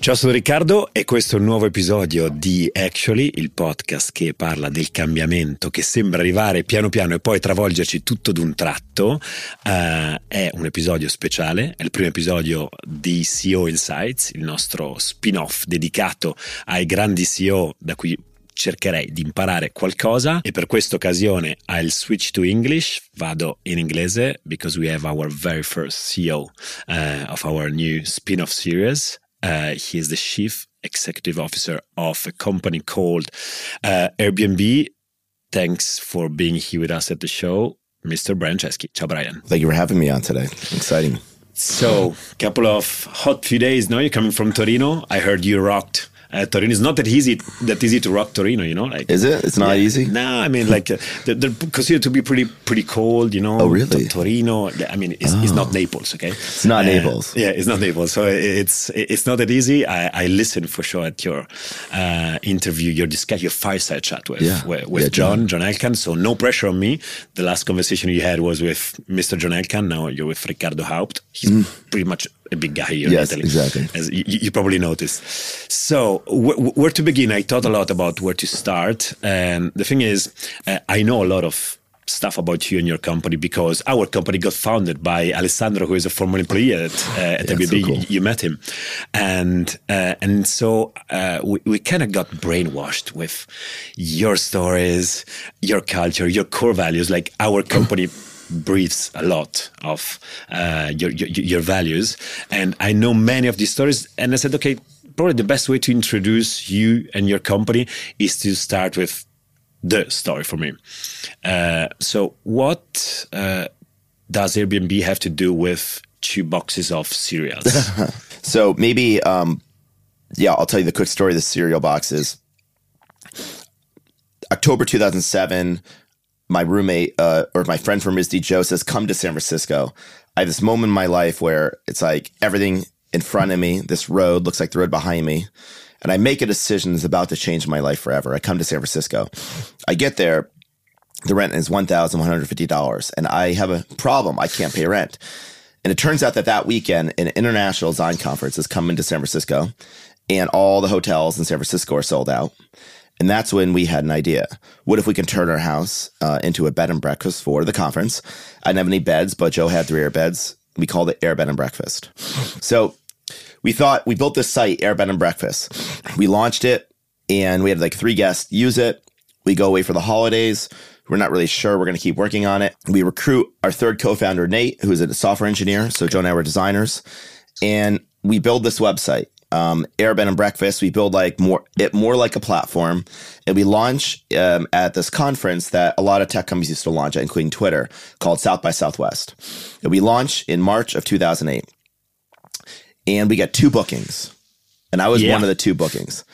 Ciao, sono Riccardo e questo è un nuovo episodio di Actually, il podcast che parla del cambiamento che sembra arrivare piano piano e poi travolgerci tutto d'un tratto. Uh, è un episodio speciale, è il primo episodio di CEO Insights, il nostro spin-off dedicato ai grandi CEO da cui cercherei di imparare qualcosa e per questa occasione I'll switch to English, vado in inglese because we have our very first CEO uh, of our new spin-off series. Uh, he is the chief executive officer of a company called uh, Airbnb. Thanks for being here with us at the show, Mr. Brian Chesky. Ciao, Brian. Thank you for having me on today. Exciting. So, couple of hot few days now. You're coming from Torino. I heard you rocked uh, Torino is not that easy that easy to rock Torino. You know, like is it? It's not yeah, easy. No, I mean like uh, they're, they're, considered to be pretty pretty cold. You know. Oh really? Torino. I mean, it's, oh. it's not oh. Naples. Okay. It's not uh, Naples. Yeah, it's not Naples. So it's it's not that easy. I, I listened for sure at your uh, interview, your discuss, your fireside chat with yeah. with, with yeah, John John Elkann. So no pressure on me. The last conversation you had was with Mr. John Elkann. Now you're with Riccardo Haupt. He's mm. pretty much a big guy here yes, in Italy. exactly. As you, you probably noticed. So, wh- where to begin? I thought a lot about where to start. And the thing is, uh, I know a lot of stuff about you and your company because our company got founded by Alessandro, who is a former employee at, uh, at yeah, So cool. you, you, met him, and uh, and so uh, we, we kind of got brainwashed with your stories, your culture, your core values. Like our company breathes a lot of uh, your, your, your values. And I know many of these stories. And I said, okay, probably the best way to introduce you and your company is to start with the story for me. Uh, so, what uh, does Airbnb have to do with two boxes of cereals? so maybe, um, yeah, I'll tell you the quick story of the cereal boxes. October 2007, my roommate uh, or my friend from RISD Joe says, come to San Francisco. I have this moment in my life where it's like everything in front of me, this road looks like the road behind me. And I make a decision that's about to change my life forever. I come to San Francisco. I get there. The rent is $1,150 and I have a problem. I can't pay rent. And it turns out that that weekend, an international design conference is coming to San Francisco and all the hotels in San Francisco are sold out. And that's when we had an idea. What if we can turn our house uh, into a bed and breakfast for the conference? I didn't have any beds, but Joe had three air beds. We called it Air Bed and Breakfast. So we thought we built this site, Air Bed and Breakfast. We launched it and we had like three guests use it. We go away for the holidays. We're not really sure. We're going to keep working on it. We recruit our third co-founder, Nate, who's a software engineer. So Joe and I were designers and we build this website um, Airbed and Breakfast. We build like more it more like a platform, and we launch um, at this conference that a lot of tech companies used to launch at, including Twitter, called South by Southwest. And we launch in March of 2008, and we get two bookings, and I was yeah. one of the two bookings.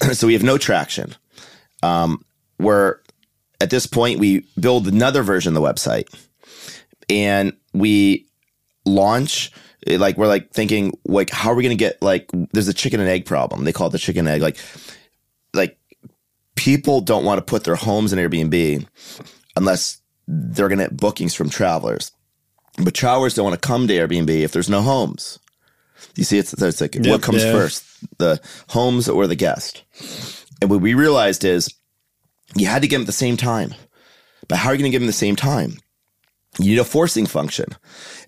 so we have no traction. Um, we're at this point we build another version of the website, and we launch Uh, like we're like thinking like how are we to get like there's a chicken and egg problem. They call it the chicken egg. Like like people don't want to put their homes in airbnb unless they're to get bookings from travelers. But travelers don't want to come to airbnb if there's no homes. You see it's, it's like yep, what comes yeah. first the homes or the guest? And what we realized is you had to get them at the same time. But how are you to give them the same time you need a forcing function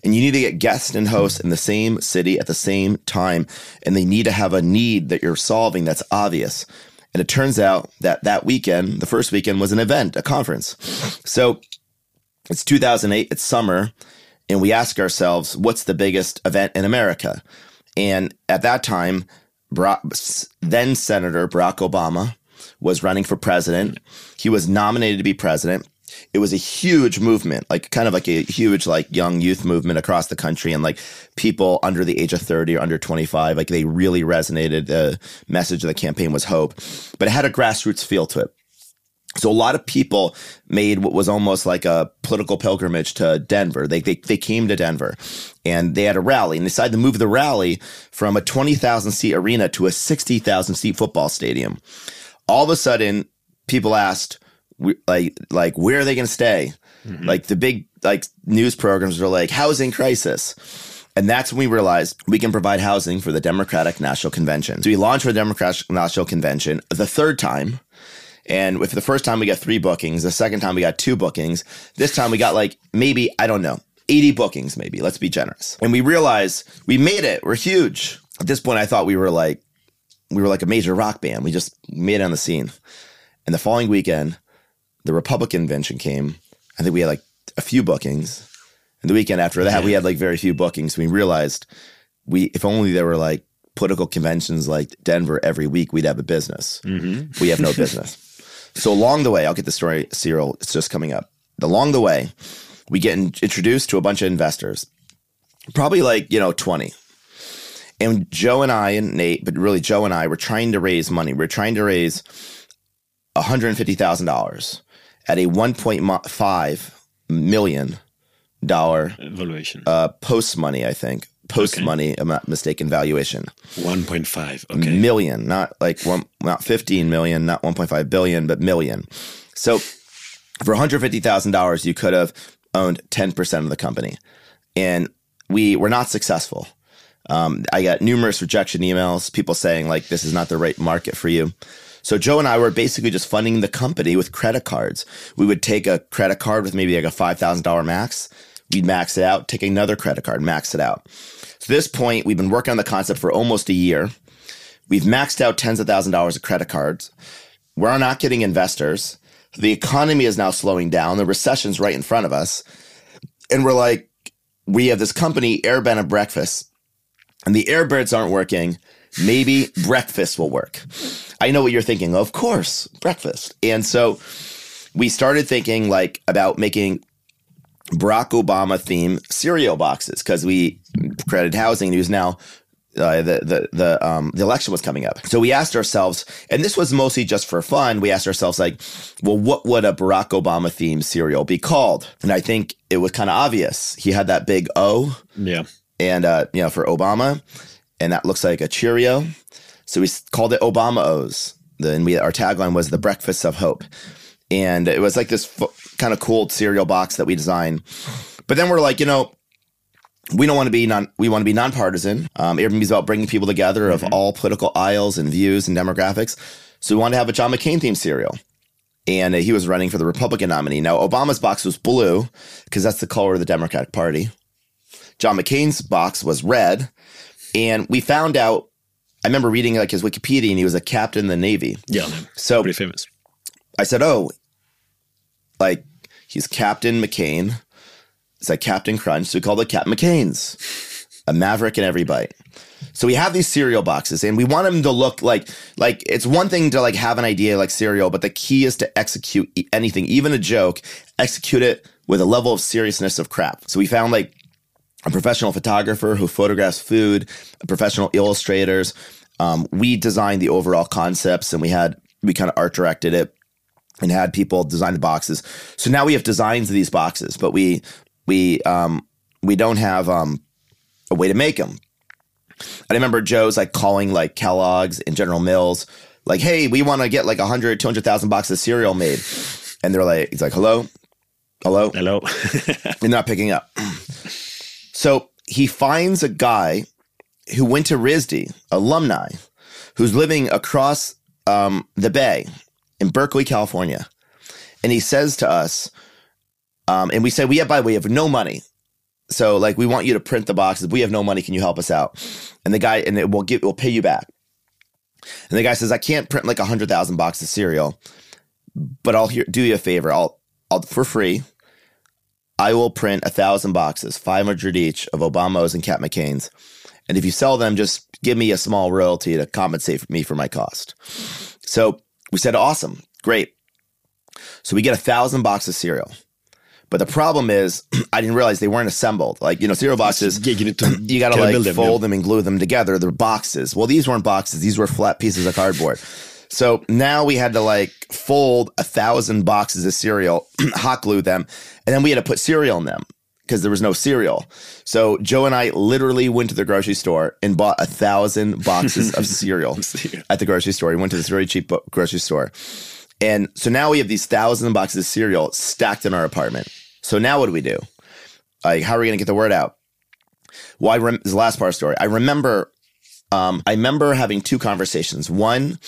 and you need to get guests and hosts in the same city at the same time. And they need to have a need that you're solving that's obvious. And it turns out that that weekend, the first weekend was an event, a conference. So it's 2008, it's summer, and we ask ourselves, what's the biggest event in America? And at that time, then Senator Barack Obama was running for president. He was nominated to be president it was a huge movement, like kind of like a huge like young youth movement across the country, and like people under the age of thirty or under twenty five, like they really resonated. The message of the campaign was hope, but it had a grassroots feel to it. So a lot of people made what was almost like a political pilgrimage to Denver. They, they, they came to Denver and they had a rally and decided to move the rally from a 20,000 seat arena to a 60,000 seat football stadium. All of a sudden, people asked, like like where are they going to stay? Mm-hmm. Like the big like news programs are like housing crisis. And that's when we realized we can provide housing for the Democratic National Convention. So we launched for the Democratic National Convention the third time. And with the first time we got three bookings, the second time we got two bookings. This time we got like maybe, I don't know, 80 bookings maybe. Let's be generous. And we realized we made it. We're huge. At this point, I thought we were like, we were like a major rock band. We just made it on the scene. And the following weekend, the Republican convention came. I think we had like a few bookings. And the weekend after that, yeah. we had like very few bookings. We realized we, if only there were like political conventions like Denver every week, we'd have a business. Mm-hmm. We have no business. So along the way, I'll get the story, Cyril, it's just coming up. Along the way, we get in, introduced to a bunch of investors, probably like, you know, 20. And Joe and I and Nate, but really Joe and I were trying to raise money. We are trying to raise $150,000 at a 1.5 million dollar valuation. Uh, post money, I think. Post okay. money, I'm not mistaken, valuation. 1.5. Okay. Million, not like one, not 15 million, not 1.5 billion, but million. So for $150,000, you could have owned 10% of the company. And we were not successful. Um, I got numerous rejection emails, people saying like this is not the right market for you. So Joe and I were basically just funding the company with credit cards. We would take a credit card with maybe like a five thousand dollar max. We'd max it out, take another credit card, max it out. So this point, we've been working on the concept for almost a year. We've maxed out tens of thousand dollars of credit cards. We're not getting investors. The economy is now slowing down. The recession's right in front of us. And we're like, we have this company, Air Bed and Breakfast, and the Airbeds aren't working. Maybe breakfast will work. I know what you're thinking. Of course, breakfast. And so we started thinking like about making Barack Obama theme cereal boxes because we created housing news now. Uh, the the the um the election was coming up, so we asked ourselves, and this was mostly just for fun. We asked ourselves, like, well, what would a Barack Obama themed cereal be called? And I think it was kind of obvious. He had that big O, yeah, and uh, you know, for Obama, and that looks like a Cheerio, so we called it Obama O's. Then we our tagline was the breakfast of hope, and it was like this f- kind of cool cereal box that we designed. But then we're like, you know, we don't want to be non we want to be nonpartisan. Um, Airbnb is about bringing people together of mm-hmm. all political aisles and views and demographics. So we wanted to have a John McCain themed cereal. And uh, he was running for the Republican nominee. Now, Obama's box was blue because that's the color of the Democratic Party. John McCain's box was red. And we found out, I remember reading like his Wikipedia and he was a captain in the Navy. Yeah. So pretty famous. I said, oh, like he's Captain McCain it's like Captain Crunch. So we call the Captain McCain's, a maverick in every bite. So we have these cereal boxes and we want them to look like, like it's one thing to like have an idea like cereal, but the key is to execute anything, even a joke, execute it with a level of seriousness of crap. So we found like a professional photographer who photographs food, professional illustrators. Um, we designed the overall concepts and we had, we kind of art directed it and had people design the boxes. So now we have designs of these boxes, but we we um, we don't have um, a way to make them. I remember Joe's like calling like Kellogg's and General Mills, like, hey, we want to get like 100, 200,000 boxes of cereal made. And they're like, he's like, hello, hello, hello. they're not picking up. So he finds a guy who went to RISD, alumni, who's living across um, the bay in Berkeley, California. And he says to us, um, and we say, we have, by the way, we have no money. So like, we want you to print the boxes. We have no money. Can you help us out? And the guy, and it will give, we'll pay you back. And the guy says, I can't print like hundred thousand boxes of cereal, but I'll hear, do you a favor. I'll, I'll, for free, I will print a thousand boxes, 500 each of Obama's and Cap'n McCain's. And if you sell them, just give me a small royalty to compensate me for my cost. So we said, awesome, great. So we get a thousand boxes of cereal. But the problem is, I didn't realize they weren't assembled. Like, you know, cereal boxes, yeah, you, you got to like them, fold yeah. them and glue them together. They're boxes. Well, these weren't boxes. These were flat pieces of cardboard. So now we had to like fold a thousand boxes of cereal, hot glue them, and then we had to put cereal in them because there was no cereal. So Joe and I literally went to the grocery store and bought a thousand boxes of cereal at the grocery store. We went to this very cheap grocery store. And so now we have these thousand boxes of cereal stacked in our apartment. So now what do we do? Like, how are we going to get the word out? Well, I rem- this is the last part of the story. I remember, um, I remember having two conversations. One,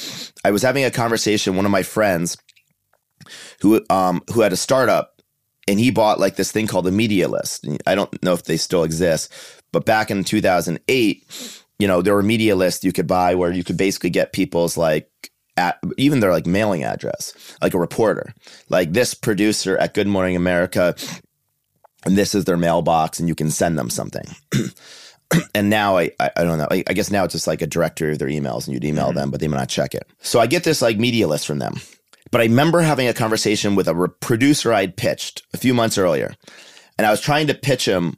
I was having a conversation. With one of my friends, who um, who had a startup, and he bought like this thing called the media list. I don't know if they still exist, but back in 2008, you know, there were media lists you could buy where you could basically get people's like at even their like mailing address, like a reporter, like this producer at Good Morning America, and this is their mailbox, and you can send them something. and now I, I, I don't know. I, I, guess now it's just like a directory of their emails, and you'd email mm-hmm. them, but they might not check it. So I get this like media list from them. But I remember having a conversation with a re- producer I'd pitched a few months earlier, and I was trying to pitch him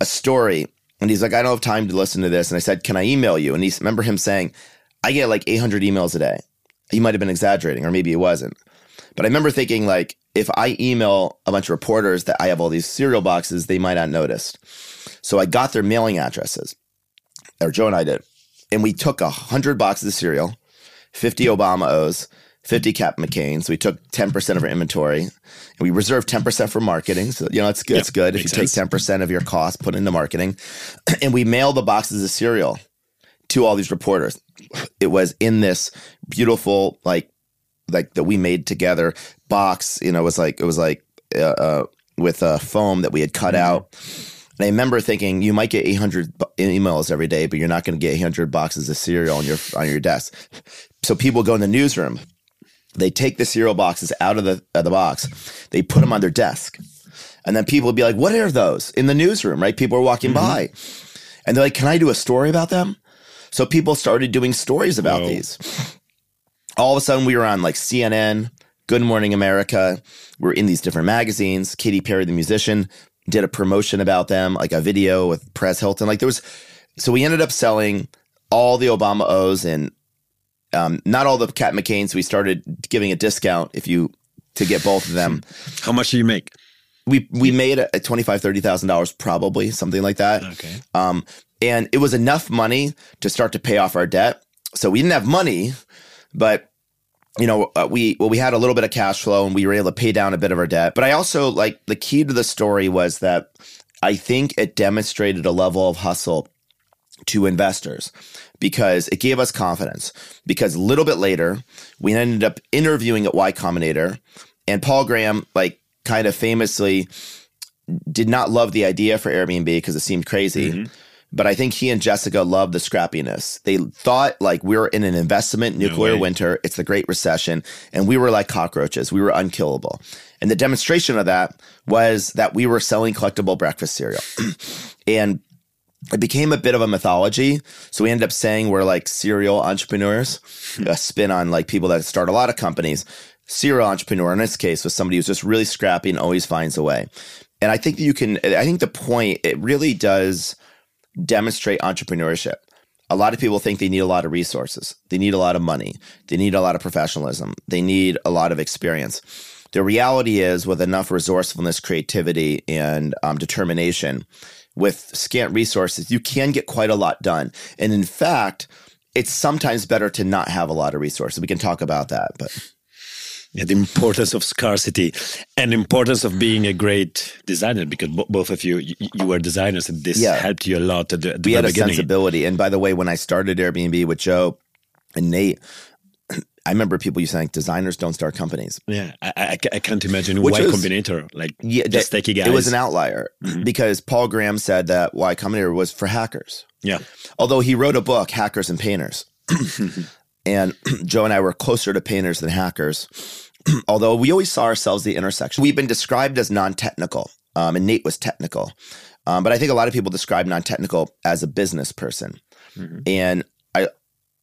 a story, and he's like, "I don't have time to listen to this." And I said, "Can I email you?" And he remember him saying, "I get like 800 emails a day." He might have been exaggerating, or maybe he wasn't. But I remember thinking, like, if I email a bunch of reporters that I have all these cereal boxes, they might not notice. So I got their mailing addresses, or Joe and I did, and we took a hundred boxes of cereal, 50 Obama O's, 50 Cap'n McCain. So We took 10% of our inventory and we reserved 10% for marketing. So, you know, it's good. Yep, it's good if you sense. take 10% of your cost, put into marketing. and we mailed the boxes of cereal to all these reporters. It was in this beautiful, like, like that we made together box. You know, it was like, it was like, uh, uh, with a foam that we had cut mm-hmm. out. And I remember thinking, you might get 800 emails every day, but you're not going to get 800 boxes of cereal on your on your desk. So people go in the newsroom they take the cereal boxes out of the, of the box, they put them on their desk. And then people would be like, what are those in the newsroom, right? People are walking mm-hmm. by and they're like, can I do a story about them? So people started doing stories about Whoa. these. All of a sudden, we were on like CNN, Good Morning America. We're in these different magazines. Katy Perry, the musician, did a promotion about them, like a video with Perez Hilton. Like there was, so we ended up selling all the Obama O's and um, not all the Cap'n McCain's. We started giving a discount if you to get both of them. How much do you make? We we made a twenty five thirty thousand dollars probably something like that. Okay. Um, and it was enough money to start to pay off our debt. So we didn't have money, but you know, uh, we well we had a little bit of cash flow and we were able to pay down a bit of our debt. But I also like the key to the story was that I think it demonstrated a level of hustle to investors because it gave us confidence. Because a little bit later, we ended up interviewing at Y Combinator, and Paul Graham, like, kind of famously did not love the idea for Airbnb because it seemed crazy. Mm-hmm. But I think he and Jessica loved the scrappiness. They thought like we were in an investment nuclear no winter. It's the Great Recession. And we were like cockroaches. We were unkillable. And the demonstration of that was that we were selling collectible breakfast cereal. and it became a bit of a mythology. So we ended up saying we're like serial entrepreneurs, hmm. a spin on like people that start a lot of companies. Serial entrepreneur in this case was somebody who's just really scrappy and always finds a way. And I think that you can, I think the point, it really does demonstrate entrepreneurship. A lot of people think they need a lot of resources, they need a lot of money, they need a lot of professionalism, they need a lot of experience. The reality is, with enough resourcefulness, creativity, and um, determination, with scant resources, you can get quite a lot done. And in fact, it's sometimes better to not have a lot of resources. We can talk about that, but yeah, the importance of scarcity and importance of being a great designer because b- both of you, you, you were designers and this yeah. helped you a lot at the, at the we had beginning. a sensibility and by the way when i started airbnb with joe and nate I remember people used to think designers don't start companies. Yeah, I, I, I can't imagine Which Y was, Combinator like yeah, just that, guys. It was an outlier mm-hmm. because Paul Graham said that Y Combinator was for hackers. Yeah, although he wrote a book, Hackers and Painters, and Joe and I were closer to painters than hackers. although we always saw ourselves the intersection. We've been described as non-technical, um, and Nate was technical, um, but I think a lot of people describe non-technical as a business person, mm-hmm. and I,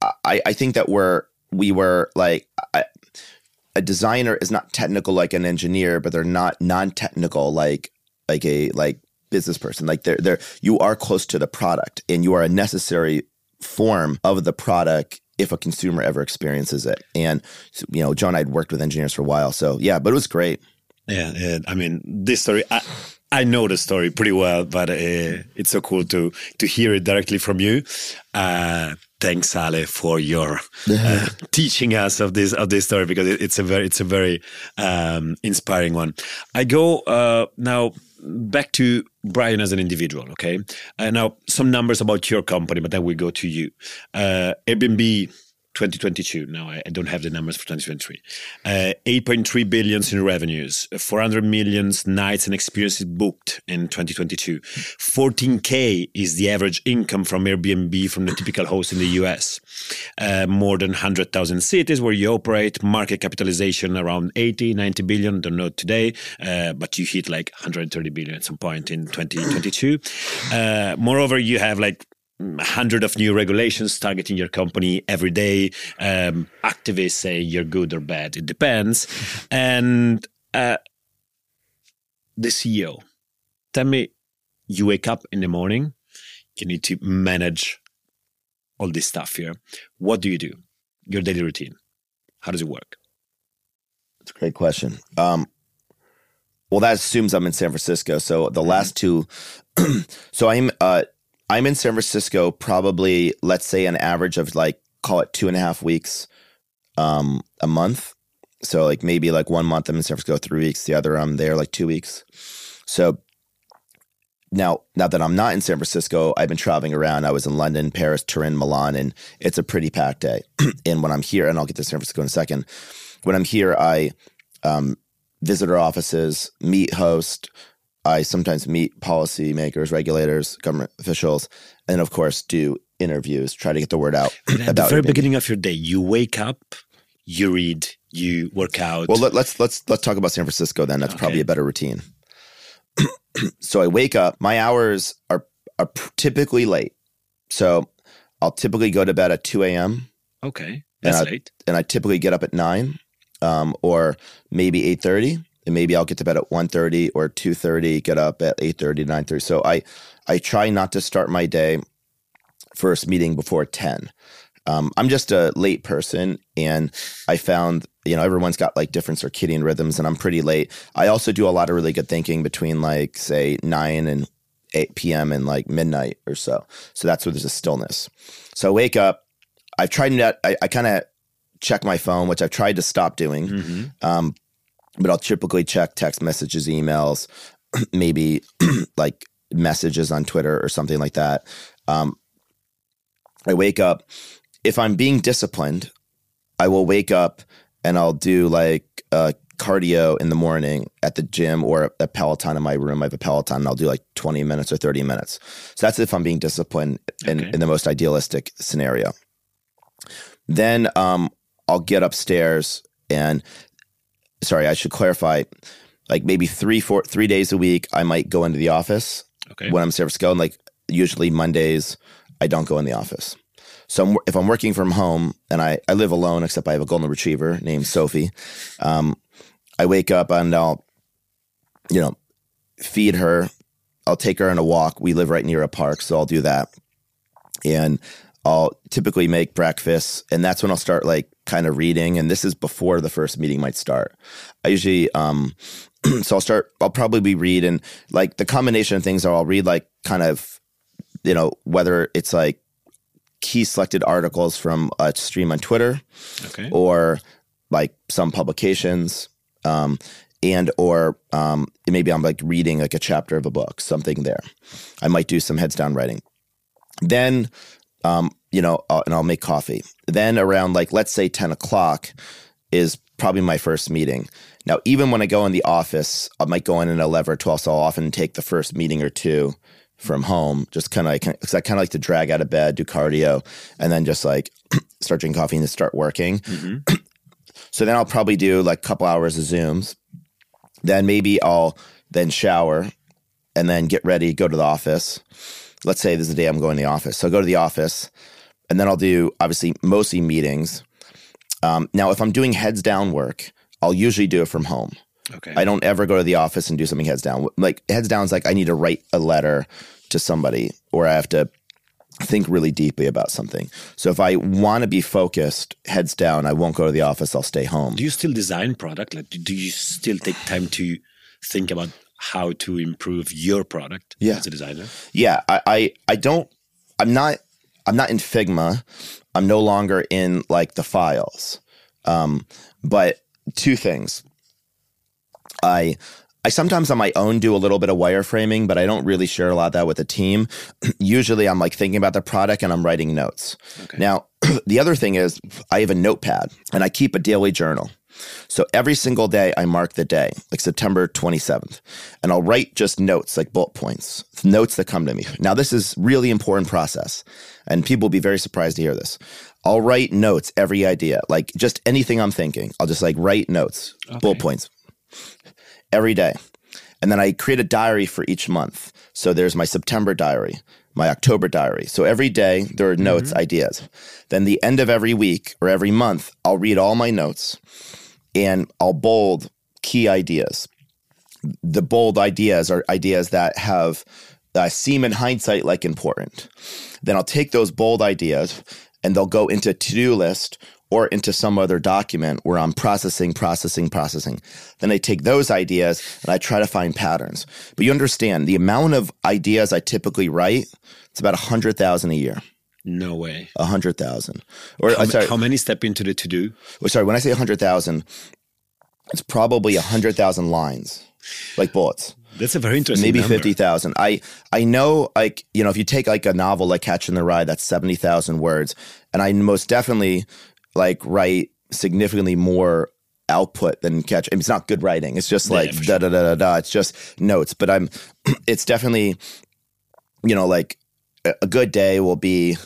I, I think that we're we were like I, a designer is not technical like an engineer, but they're not non-technical like like a like business person. Like they're they're you are close to the product and you are a necessary form of the product if a consumer ever experiences it. And you know, John, I'd worked with engineers for a while, so yeah, but it was great. Yeah, I mean, this story. I, I know the story pretty well, but uh, it's so cool to to hear it directly from you. Uh, thanks Ale for your uh, teaching us of this of this story because it, it's a very it's a very um, inspiring one. I go uh, now back to Brian as an individual, okay? Uh, now, some numbers about your company, but then we go to you. Uh, Airbnb 2022. Now I, don't have the numbers for 2023. Uh, 8.3 billions in revenues, 400 millions nights and experiences booked in 2022. 14k is the average income from Airbnb from the typical host in the US. Uh, more than 100,000 cities where you operate. Market capitalization around 80, 90 billion. Don't know today, uh, but you hit like 130 billion at some point in 2022. Uh, moreover, you have like hundred of new regulations targeting your company every day. Um, activists say you're good or bad. It depends. And uh, the CEO, tell me, you wake up in the morning, you need to manage all this stuff here. What do you do? Your daily routine. How does it work? That's a great question. Um, well, that assumes I'm in San Francisco. So the last two, so I'm uh, I'm in San Francisco probably, let's say, an average of like, call it two and a half weeks um, a month. So, like, maybe like one month I'm in San Francisco, three weeks, the other I'm there like two weeks. So, now, now that I'm not in San Francisco, I've been traveling around. I was in London, Paris, Turin, Milan, and it's a pretty packed day. and when I'm here, and I'll get to San Francisco in a second, when I'm here, I um, visit our offices, meet host, I sometimes meet policymakers, regulators, government officials, and of course do interviews, try to get the word out. at the very beginning of your day, you wake up, you read, you work out. Well, let, us let's, let's let's talk about San Francisco. Then that's okay. probably a better routine. so I wake up. My hours are are typically late. So I'll typically go to bed at two a.m. Okay, that's and I, late. And I typically get up at nine, um, or maybe eight thirty and maybe I'll get to bed at 1.30 or 2.30, get up at 8.30, 9.30. So I, I try not to start my day first meeting before 10. Um, I'm just a late person, and I found you know everyone's got like different circadian rhythms, and I'm pretty late. I also do a lot of really good thinking between like say nine and 8 p.m. and like midnight or so. So that's where there's a stillness. So I wake up. I've tried not. I, I kind of check my phone, which I've tried to stop doing. Mm-hmm. Um, but I'll typically check text messages, emails, maybe like messages on Twitter or something like that. Um, I wake up. If I'm being disciplined, I will wake up and I'll do like uh, cardio in the morning at the gym or a Peloton in my room. I have a Peloton and I'll do like 20 minutes or 30 minutes. So that's if I'm being disciplined in, okay. in the most idealistic scenario. Then um, I'll get upstairs and sorry, I should clarify. Like maybe three, four, three days a week, I might go into the office okay. when I'm in San Francisco. And like usually Mondays, I don't go in the office. So I'm, if I'm working from home and I, I live alone, except I have a golden retriever named Sophie, um, I wake up and I'll, you know, feed her. I'll take her on a walk. We live right near a park, so I'll do that. And I'll typically make breakfast, and that's when I'll start like kind of reading. And this is before the first meeting might start. I usually, um, so I'll start. I'll probably read and like the combination of things are I'll read like kind of, you know, whether it's like key selected articles from a stream on Twitter, okay. or like some publications, um, and or um, maybe I'm like reading like a chapter of a book, something there. I might do some heads down writing. Then um, you know, uh, and I'll make coffee. Then around like let's say ten o'clock is probably my first meeting. Now, even when I go in the office, I might go in at eleven or twelve. So I'll often take the first meeting or two from home, just kind of because I kind of like to drag out of bed, do cardio, and then just like start drinking coffee and start working. Mm-hmm. so then I'll probably do like a couple hours of Zooms. Then maybe I'll then shower and then get ready, go to the office let's say this is the day I'm going to the office. So I'll go to the office and then I'll do obviously mostly meetings. Um, now, if I'm doing heads down work, I'll usually do it from home. Okay. I don't ever go to the office and do something heads down. Like heads down is like I need to write a letter to somebody or I have to think really deeply about something. So if I want to be focused, heads down, I won't go to the office. I'll stay home. Do you still design product? Like, do you still take time to think about how to improve your product yeah. as a designer? Yeah, I, I, I don't. I'm not. I'm not in Figma. I'm no longer in like the files. Um, but two things. I I sometimes on my own do a little bit of wireframing, but I don't really share a lot of that with the team. Usually I'm like thinking about the product and I'm writing notes. Okay. Now, the other thing is I have a notepad and I keep a daily journal. So every single day I mark the day, like September 27th, and I'll write just notes, like bullet points, notes that come to me. Now, this is really important process, and people will be very surprised to hear this. I'll write notes every idea, like just anything I'm thinking. I'll just like write notes, okay. bullet points every day. And then I create a diary for each month. So there's my September diary, my October diary. So every day there are notes, mm-hmm. ideas. Then the end of every week or every month, I'll read all my notes and I'll bold key ideas. The bold ideas are ideas that have uh, seem in hindsight like important. Then I'll take those bold ideas and they'll go into to do list or into some other document where I'm processing, processing, processing. Then I take those ideas and I try to find patterns. But you understand the amount of ideas I typically write, it's about 100,000 a year. No way. A hundred thousand. Or how, uh, sorry, how many step into the to do? Oh, sorry, when I say a hundred thousand, it's probably a hundred thousand lines, like bullets. That's a very interesting. Maybe fifty thousand. I I know, like you know, if you take like a novel like Catcher in the Rye, that's seventy thousand words, and I most definitely like write significantly more output than catch. I mean, it's not good writing. It's just like yeah, da da da da da. It's just notes, but I'm. It's definitely, you know, like a good day will be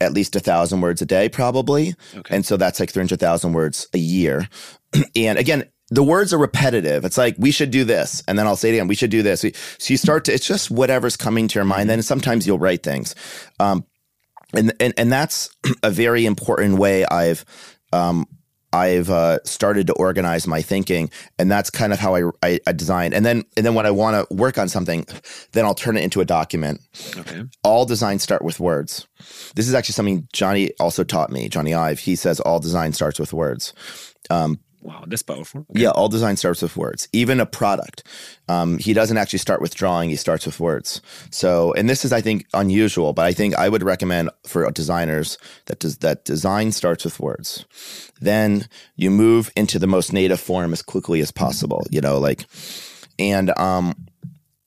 at least a thousand words a day, probably. Okay. And so that's like 300,000 words a year. and again, the words are repetitive. It's like, we should do this. And then I'll say it again, we should do this. So you start to, it's just whatever's coming to your mind. Then sometimes you'll write things. Um, and, and, and that's a very important way I've, um, I've uh, started to organize my thinking, and that's kind of how I, I, I design. And then and then when I want to work on something, then I'll turn it into a document. Okay. All designs start with words. This is actually something Jony also taught me. Jony Ive. He says all design starts with words. Um, Wow, that's powerful. Okay. Yeah, all design starts with words. Even a product, um, he doesn't actually start with drawing; he starts with words. So, and this is, I think, unusual, but I think I would recommend for designers that does, that design starts with words. Then you move into the most native form as quickly as possible. You know, like, and um,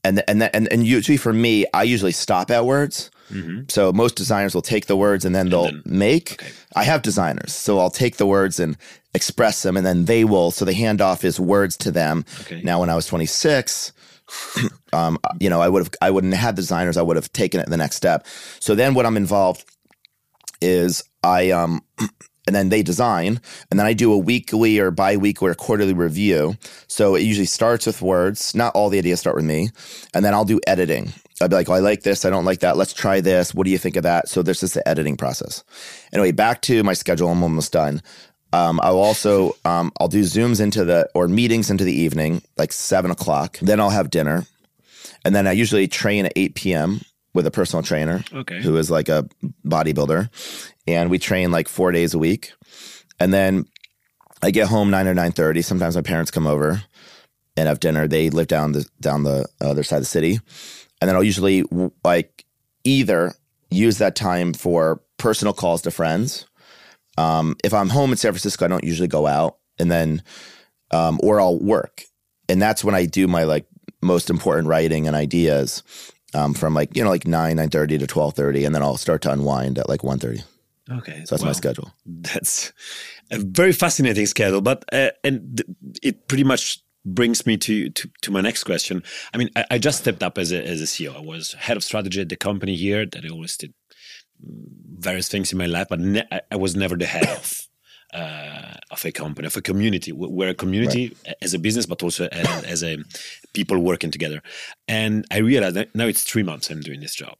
and and and and usually for me, I usually stop at words. Mm-hmm. So most designers will take the words and then they'll and then, make. Okay. I have designers, so I'll take the words and express them, and then they will. So the handoff is words to them. Okay. Now, when I was 26, um, you know, I would have, I wouldn't have had designers. I would have taken it the next step. So then, what I'm involved is I um and then they design and then i do a weekly or bi-weekly or quarterly review so it usually starts with words not all the ideas start with me and then i'll do editing i'll be like oh, i like this i don't like that let's try this what do you think of that so there's just the editing process anyway back to my schedule i'm almost done um, I'll also um, I'll do zooms into the or meetings into the evening, like seven o'clock. Then I'll have dinner, and then I usually train at eight p.m with a personal trainer okay. who is like a bodybuilder. And we train like four days a week. And then I get home nine or nine thirty. Sometimes my parents come over and have dinner. They live down the down the other side of the city. And then I'll usually like either use that time for personal calls to friends. Um, if I'm home in San Francisco, I don't usually go out, and then um, or I'll work, and that's when I do my like most important writing and ideas um, from like you know like nine nine thirty to twelve thirty, and then I'll start to unwind at like one thirty. Okay, so that's my schedule. That's a very fascinating schedule, but uh, and it pretty much brings me to, to, to my next question. I mean, I, I, just stepped up as a as a CEO. I was head of strategy at the company here that I always did mm, various things in my life, but ne- I was never the head of uh, of a company, of a community. We're a community right. as a business, but also as, as, a people working together. And I realized that now it's three months I'm doing this job.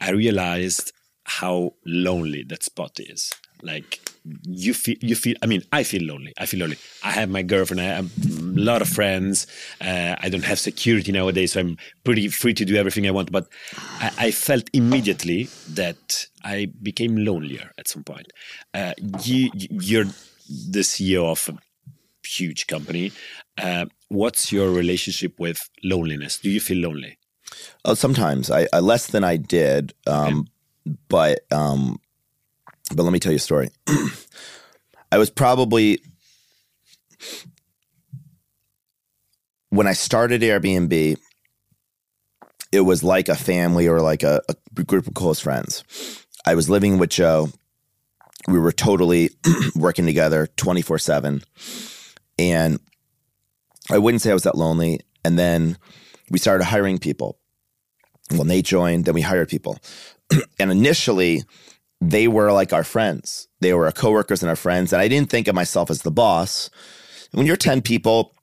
I realized how lonely that spot is. Like you feel, you feel. I mean, I feel lonely. I feel lonely. I have my girlfriend. I have a lot of friends. Uh, I don't have security nowadays, so I'm pretty free to do everything I want. But I, I felt immediately that I became lonelier at some point. Uh, you, you're the CEO of a huge company. Uh, what's your relationship with loneliness? Do you feel lonely? Oh, sometimes I, I less than I did, um, okay. but um, but let me tell you a story. I was probably when I started Airbnb, it was like a family or like a, a group of close friends. I was living with Joe. We were totally working together 24 7. And I wouldn't say I was that lonely. And then we started hiring people. Well, Nate joined, then we hired people. and initially, they were like our friends. They were our coworkers and our friends. And I didn't think of myself as the boss. When you're 10 people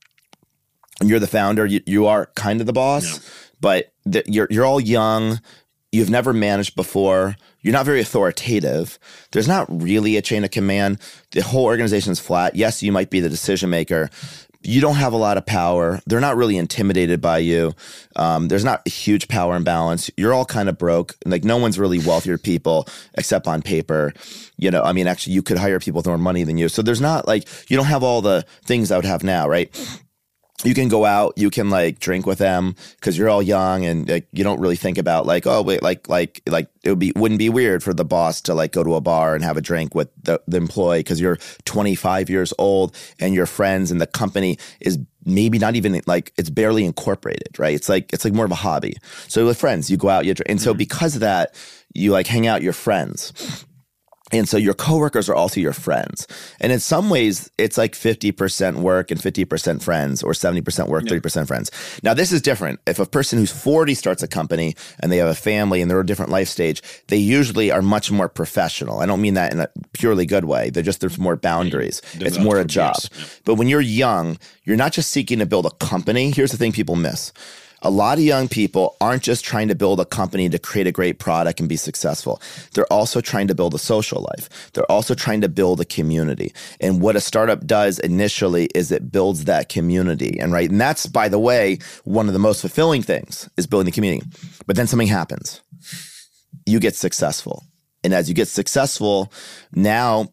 and you're the founder, you, you are kind of the boss, yeah. but the, you're, you're all young. You've never managed before. You're not very authoritative. There's not really a chain of command. The whole organization is flat. Yes, you might be the decision maker, you don't have a lot of power. They're not really intimidated by you. Um, there's not a huge power imbalance. You're all kind of broke. Like no one's really wealthier people except on paper. You know, I mean, actually, you could hire people with more money than you. So there's not like you don't have all the things I would have now, right? You can go out, you can like drink with them because you're all young and like, you don't really think about like, oh wait, like like like it would be wouldn't be weird for the boss to like go to a bar and have a drink with the, the employee because you're 25 years old and your friends and the company is maybe not even like it's barely incorporated, right? It's like it's like more of a hobby. So with friends, you go out, you drink, and so mm-hmm. because of that, you like hang out your friends and so your coworkers are also your friends. And in some ways, it's like 50% work and 50% friends, or 70% work, 30% friends. Now, this is different. If a person who's 40 starts a company and they have a family and they're a different life stage, they usually are much more professional. I don't mean that in a purely good way. They're just, there's more boundaries. It's more a job. Yeah. But when you're young, you're not just seeking to build a company. Here's the thing people miss a lot of young people aren't just trying to build a company to create a great product and be successful. They're also trying to build a social life. They're also trying to build a community. And what a startup does initially is it builds that community. And right, and that's by the way, one of the most fulfilling things is building the community. But then something happens. You get successful. And as you get successful, now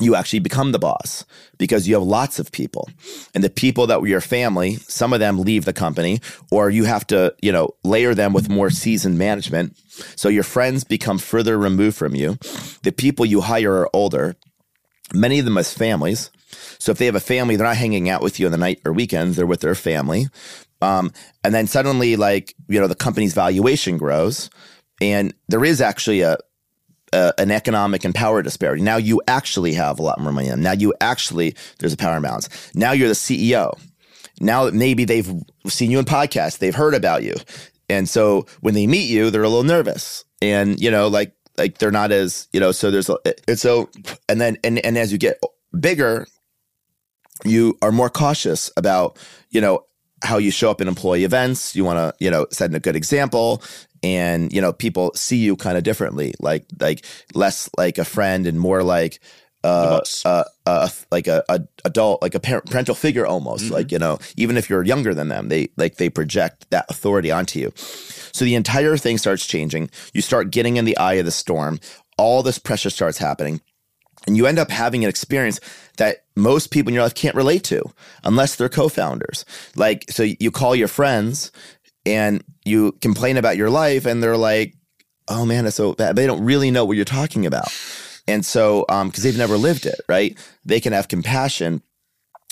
you actually become the boss because you have lots of people. And the people that were your family some of them leave the company or you have to you know layer them with more seasoned management. So your friends become further removed from you. The people you hire are older many of them as families. So if they have a family they're not hanging out with you on the night or weekends they're with their family. Um, and then suddenly like you know the company's valuation grows and there is actually a, uh, an economic and power disparity. Now you actually have a lot more money. Now you actually there's a power imbalance. Now you're the CEO. Now maybe they've seen you in podcasts, they've heard about you, and so when they meet you, they're a little nervous, and you know, like like they're not as you know. So there's a, and so and then and and as you get bigger, you are more cautious about you know how you show up in employee events. You want to, you know, set a good example and you know people see you kind of differently like like less like a friend and more like uh, uh, uh, like a, a, adult, like a parental figure almost. Mm-hmm. Like you know, even if you're younger than them, they like they project that authority onto you. So the entire thing starts changing. You start getting in the eye of the storm. All this pressure starts happening, and you end up having an experience that most people in your life can't relate to unless they're co-founders. Like so, you call your friends and you complain about your life and they're like, oh man, it's so bad. They don't really know what you're talking about. And so, because um, they've never lived it, right? They can have compassion,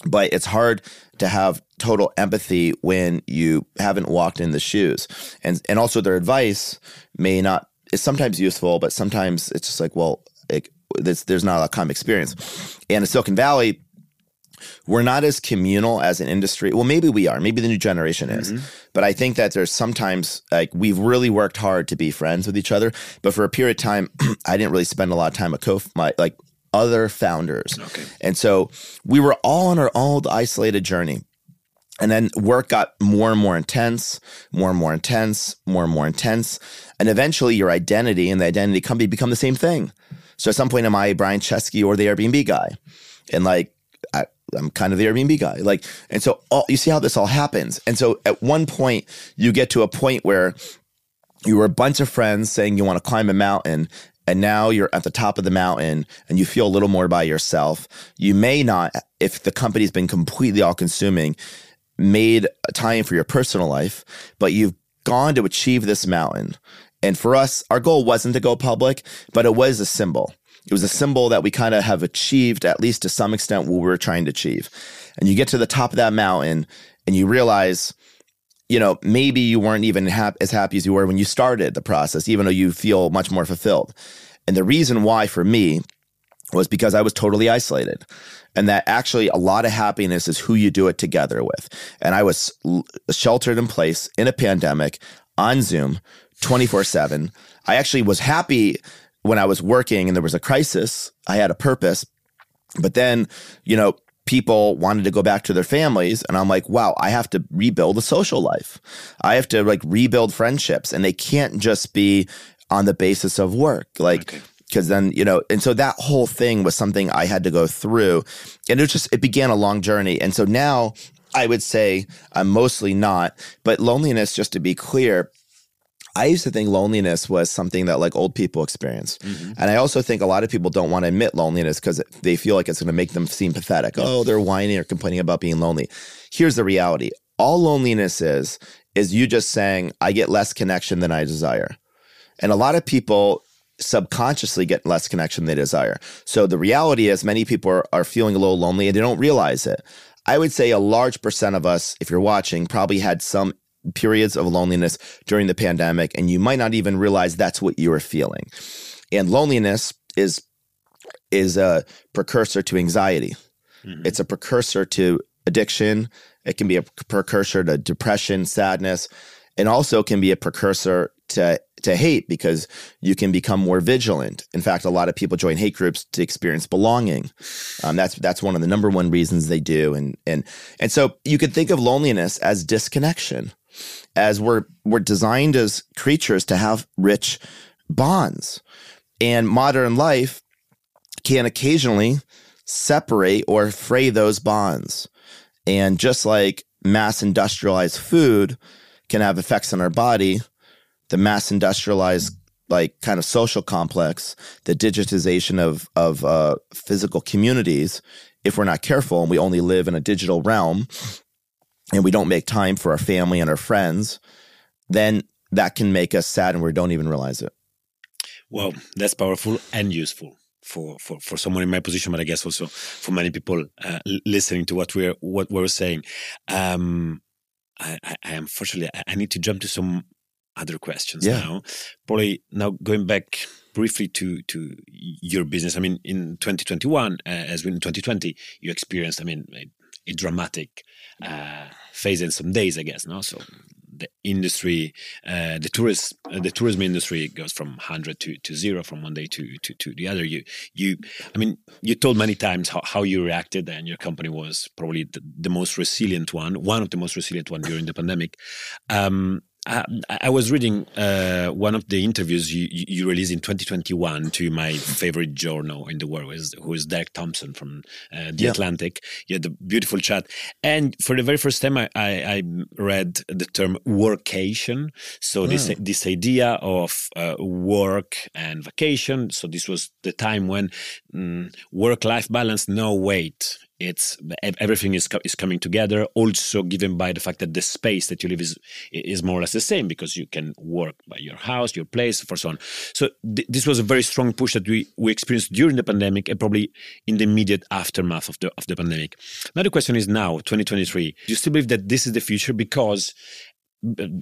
but it's hard to have total empathy when you haven't walked in the shoes. And and also their advice may not is sometimes useful, but sometimes it's just like, well, it, there's not a common experience. And in Silicon Valley, we're not as communal as an industry. Well, maybe we are. Maybe the new generation is. Mm-hmm. But I think that there's sometimes like we've really worked hard to be friends with each other. But for a period of time, I didn't really spend a lot of time with co my like other founders. Okay. And so we were all on our own isolated journey. And then work got more and more intense, more and more intense, more and more intense. And eventually your identity and the identity company become the same thing. So at some point, am I Brian Chesky or the Airbnb guy? And like I'm kind of the Airbnb guy. Like, and so all, you see how this all happens. And so at one point, you get to a point where you were a bunch of friends saying you want to climb a mountain. And now you're at the top of the mountain and you feel a little more by yourself. You may not, if the company's been completely all consuming, made time for your personal life, but you've gone to achieve this mountain. And for us, our goal wasn't to go public, but it was a symbol. It was a symbol that we kind of have achieved, at least to some extent, what we were trying to achieve. And you get to the top of that mountain and you realize, you know, maybe you weren't even hap- as happy as you were when you started the process, even though you feel much more fulfilled. And the reason why for me was because I was totally isolated. And that actually a lot of happiness is who you do it together with. And I was l- sheltered in place in a pandemic on Zoom 24 7. I actually was happy when I was working and there was a crisis. I had a purpose. But then, you know, people wanted to go back to their families and i'm like wow i have to rebuild a social life i have to like rebuild friendships and they can't just be on the basis of work like okay because then you know and so that whole thing was something i had to go through and it was just it began a long journey and so now i would say i'm mostly not but loneliness just to be clear I used to think loneliness was something that like old people experience. Mm-hmm. And I also think a lot of people don't want to admit loneliness because they feel like it's going to make them seem pathetic. Oh, they're whining or complaining about being lonely. Here's the reality all loneliness is, is you just saying, I get less connection than I desire. And a lot of people subconsciously get less connection than they desire. So the reality is many people are, are feeling a little lonely and they don't realize it. I would say a large percent of us, if you're watching, probably had some periods of loneliness during the pandemic, and you might not even realize that's what you are feeling. And loneliness is is a precursor to anxiety. Mm-hmm. It's a precursor to addiction. It can be a precursor to depression, sadness, and also can be a precursor to to hate because you can become more vigilant. In fact, a lot of people join hate groups to experience belonging. Um, that's that's one of the number one reasons they do. And and and so you could think of loneliness as disconnection as we're we're designed as creatures to have rich bonds. And modern life can occasionally separate or fray those bonds. And just like mass industrialized food can have effects on our body, the mass industrialized like kind of social complex, the digitization of of uh, physical communities, if we're not careful and we only live in a digital realm, and we don't make time for our family and our friends, then that can make us sad and we don't even realize it. Well, that's powerful and useful for, for, for someone in my position, but I guess also for many people uh, listening to what we're what we're saying. Um, I, I, I unfortunately I need to jump to some other questions yeah. now. Probably now going back briefly to to your business. I mean, in 2021, uh, as in 2020, you experienced, I mean, dramatic uh, phase in some days, I guess. No, so the industry, uh, the tourist, uh, the tourism industry goes from hundred to, to zero from one day to, to, to the other. You, you, I mean, you told many times how, how you reacted, and your company was probably the, the most resilient one, one of the most resilient one during the pandemic. Um, I, I, was reading uh, one of the interviews you, you, released in 2021 to my favorite journal in the world, who is Derek Thompson from uh, The Atlantic. You had a beautiful chat. And for the very first time, I, I, I read the term workation. So this, this idea of uh, work and vacation. So this was the time when mm, work life balance, no, wait, it's everything is is coming together. Also, given by the fact that the space that you live is is more or less the same because you can work by your house, your place, for so on. So th- this was a very strong push that we we experienced during the pandemic and probably in the immediate aftermath of the of the pandemic. Now the question is now 2023. Do you still believe that this is the future? Because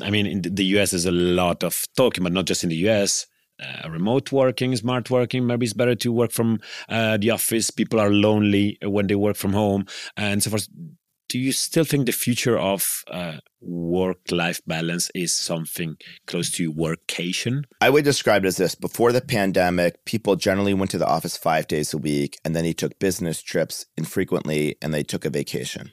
I mean, in the US, there's a lot of talking, but not just in the US uh, remote working, smart working. Maybe it's better to work from uh, the office. People are lonely when they work from home and so forth. Do you still think the future of uh, work-life balance is something close to workation? I would describe it as this: before the pandemic, people generally went to the office five days a week, and then they took business trips infrequently, and they took a vacation.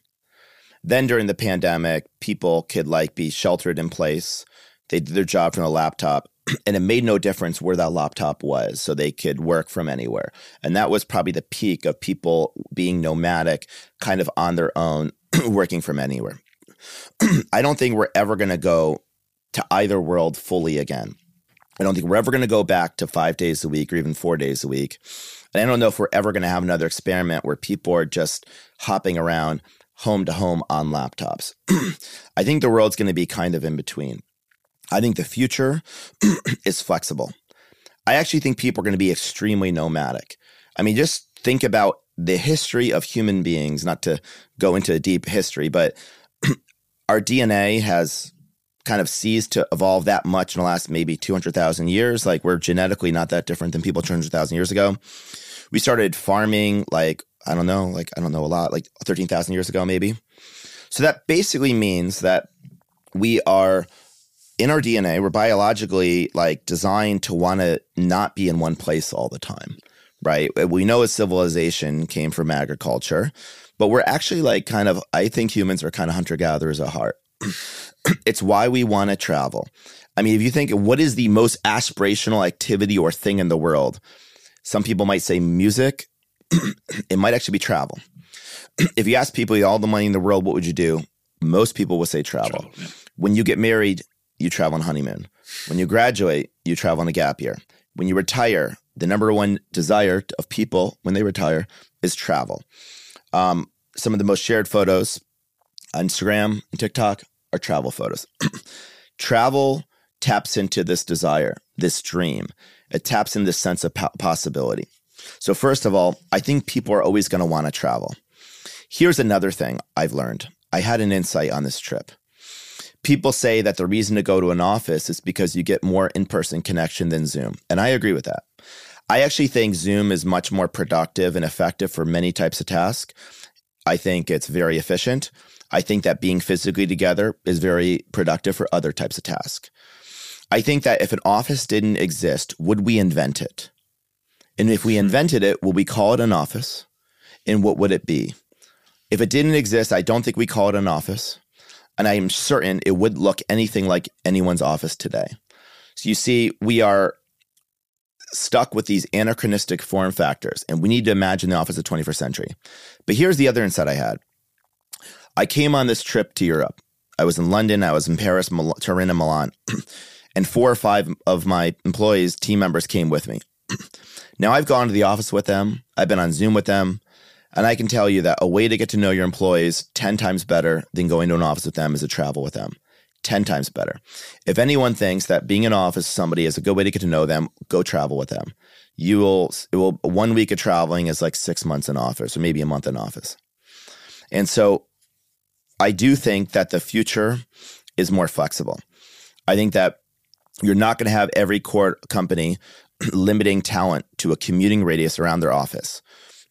Then during the pandemic, people could like be sheltered in place. They did their job from a laptop and it made no difference where that laptop was so they could work from anywhere. And that was probably the peak of people being nomadic kind of on their own working from anywhere. I don't think we're ever going to go to either world fully again. I don't think we're ever going to go back to five days a week or even four days a week. And i don't know if we're ever going to have another experiment where people are just hopping around home to home on laptops. I think the world's going to be kind of in between I think the future is flexible. I actually think people are going to be extremely nomadic. I mean, just think about the history of human beings, not to go into a deep history, but our DNA has kind of ceased to evolve that much in the last maybe 200,000 years. Like we're genetically not that different than people 200,000 years ago. We started farming like, I don't know, like, I don't know a lot, like 13,000 years ago, maybe. So that basically means that we are in our DNA, we're biologically like designed to want to not be in one place all the time, right? Uh, we know a civilization came from agriculture, but we're actually like kind of, I think humans are kind of hunter gatherers at heart. it's why we want to travel. I mean, if you think what is the most aspirational activity or thing in the world, some people might say music, it might actually be travel. if you ask people all the money in the world, what would you do? Most people would say travel. travel yeah. When you get married, you travel on honeymoon. When you graduate, you travel on a gap year. When you retire, the number one desire of people when they retire is travel. Um, some of the most shared photos on Instagram and TikTok are travel photos. travel taps into this desire, this dream. It taps in this sense of po- possibility. So, first of all, I think people are always going to want to travel. Here's another thing I've learned. I had an insight on this trip people say that the reason to go to an office is because you get more in person connection than Zoom. And I agree with that. I actually think Zoom is much more productive and effective for many types of tasks. I think it's very efficient. I think that being physically together is very productive for other types of tasks. I think that if an office didn't exist, would we invent it? And if we hmm. invented it, will we call it an office? And what would it be? If it didn't exist, I don't think we call it an office and I am certain it would look anything like anyone's office today. So you see, we are stuck with these anachronistic form factors, and we need to imagine the office of the 21st century. But here's the other insight I had. I came on this trip to Europe. I was in London, I was in Paris, Mil- Turin, and Milan, and four or five of my employees, team members came with me. now I've gone to the office with them, I've been on Zoom with them, and I can tell you that a way to get to know your employees 10 times better than going to an office with them is to travel with them. 10 times better. If anyone thinks that being in office with somebody is a good way to get to know them, go travel with them. You will, it will, one week of traveling is like six months in office or maybe a month in office. And so I do think that the future is more flexible. I think that you're not going to have every court company limiting talent to a commuting radius around their office.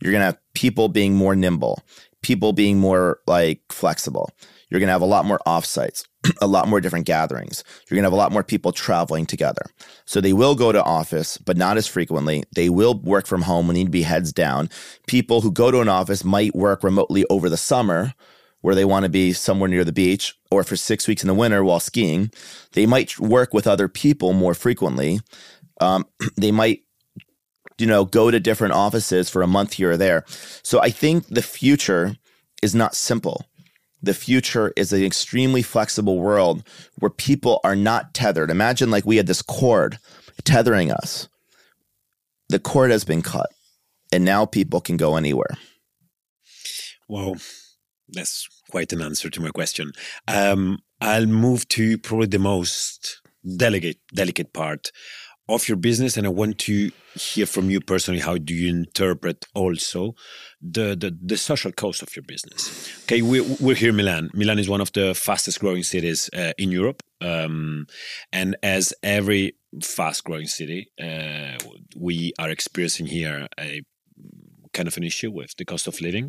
You're going to have people being more nimble, people being more like flexible. You're going to have a lot more offsites, a lot more different gatherings. You're going to have a lot more people traveling together. So they will go to office, but not as frequently. They will work from home when need to be heads down. People who go to an office might work remotely over the summer where they want to be somewhere near the beach or for six weeks in the winter while skiing. They might work with other people more frequently. Um, they might you know, go to different offices for a month here or there. So I think the future is not simple. The future is an extremely flexible world where people are not tethered. Imagine like we had this cord tethering us. The cord has been cut, and now people can go anywhere. Well, that's quite an answer to my question. Um, I'll move to probably the most delicate, delicate part of your business and i want to hear from you personally how do you interpret also the the, the social cost of your business? Okay we, we're here in milan. Milan is one of the fastest growing cities uh, in europe. Um, and as every fast growing city uh, we are experiencing here a kind of an issue with the cost of living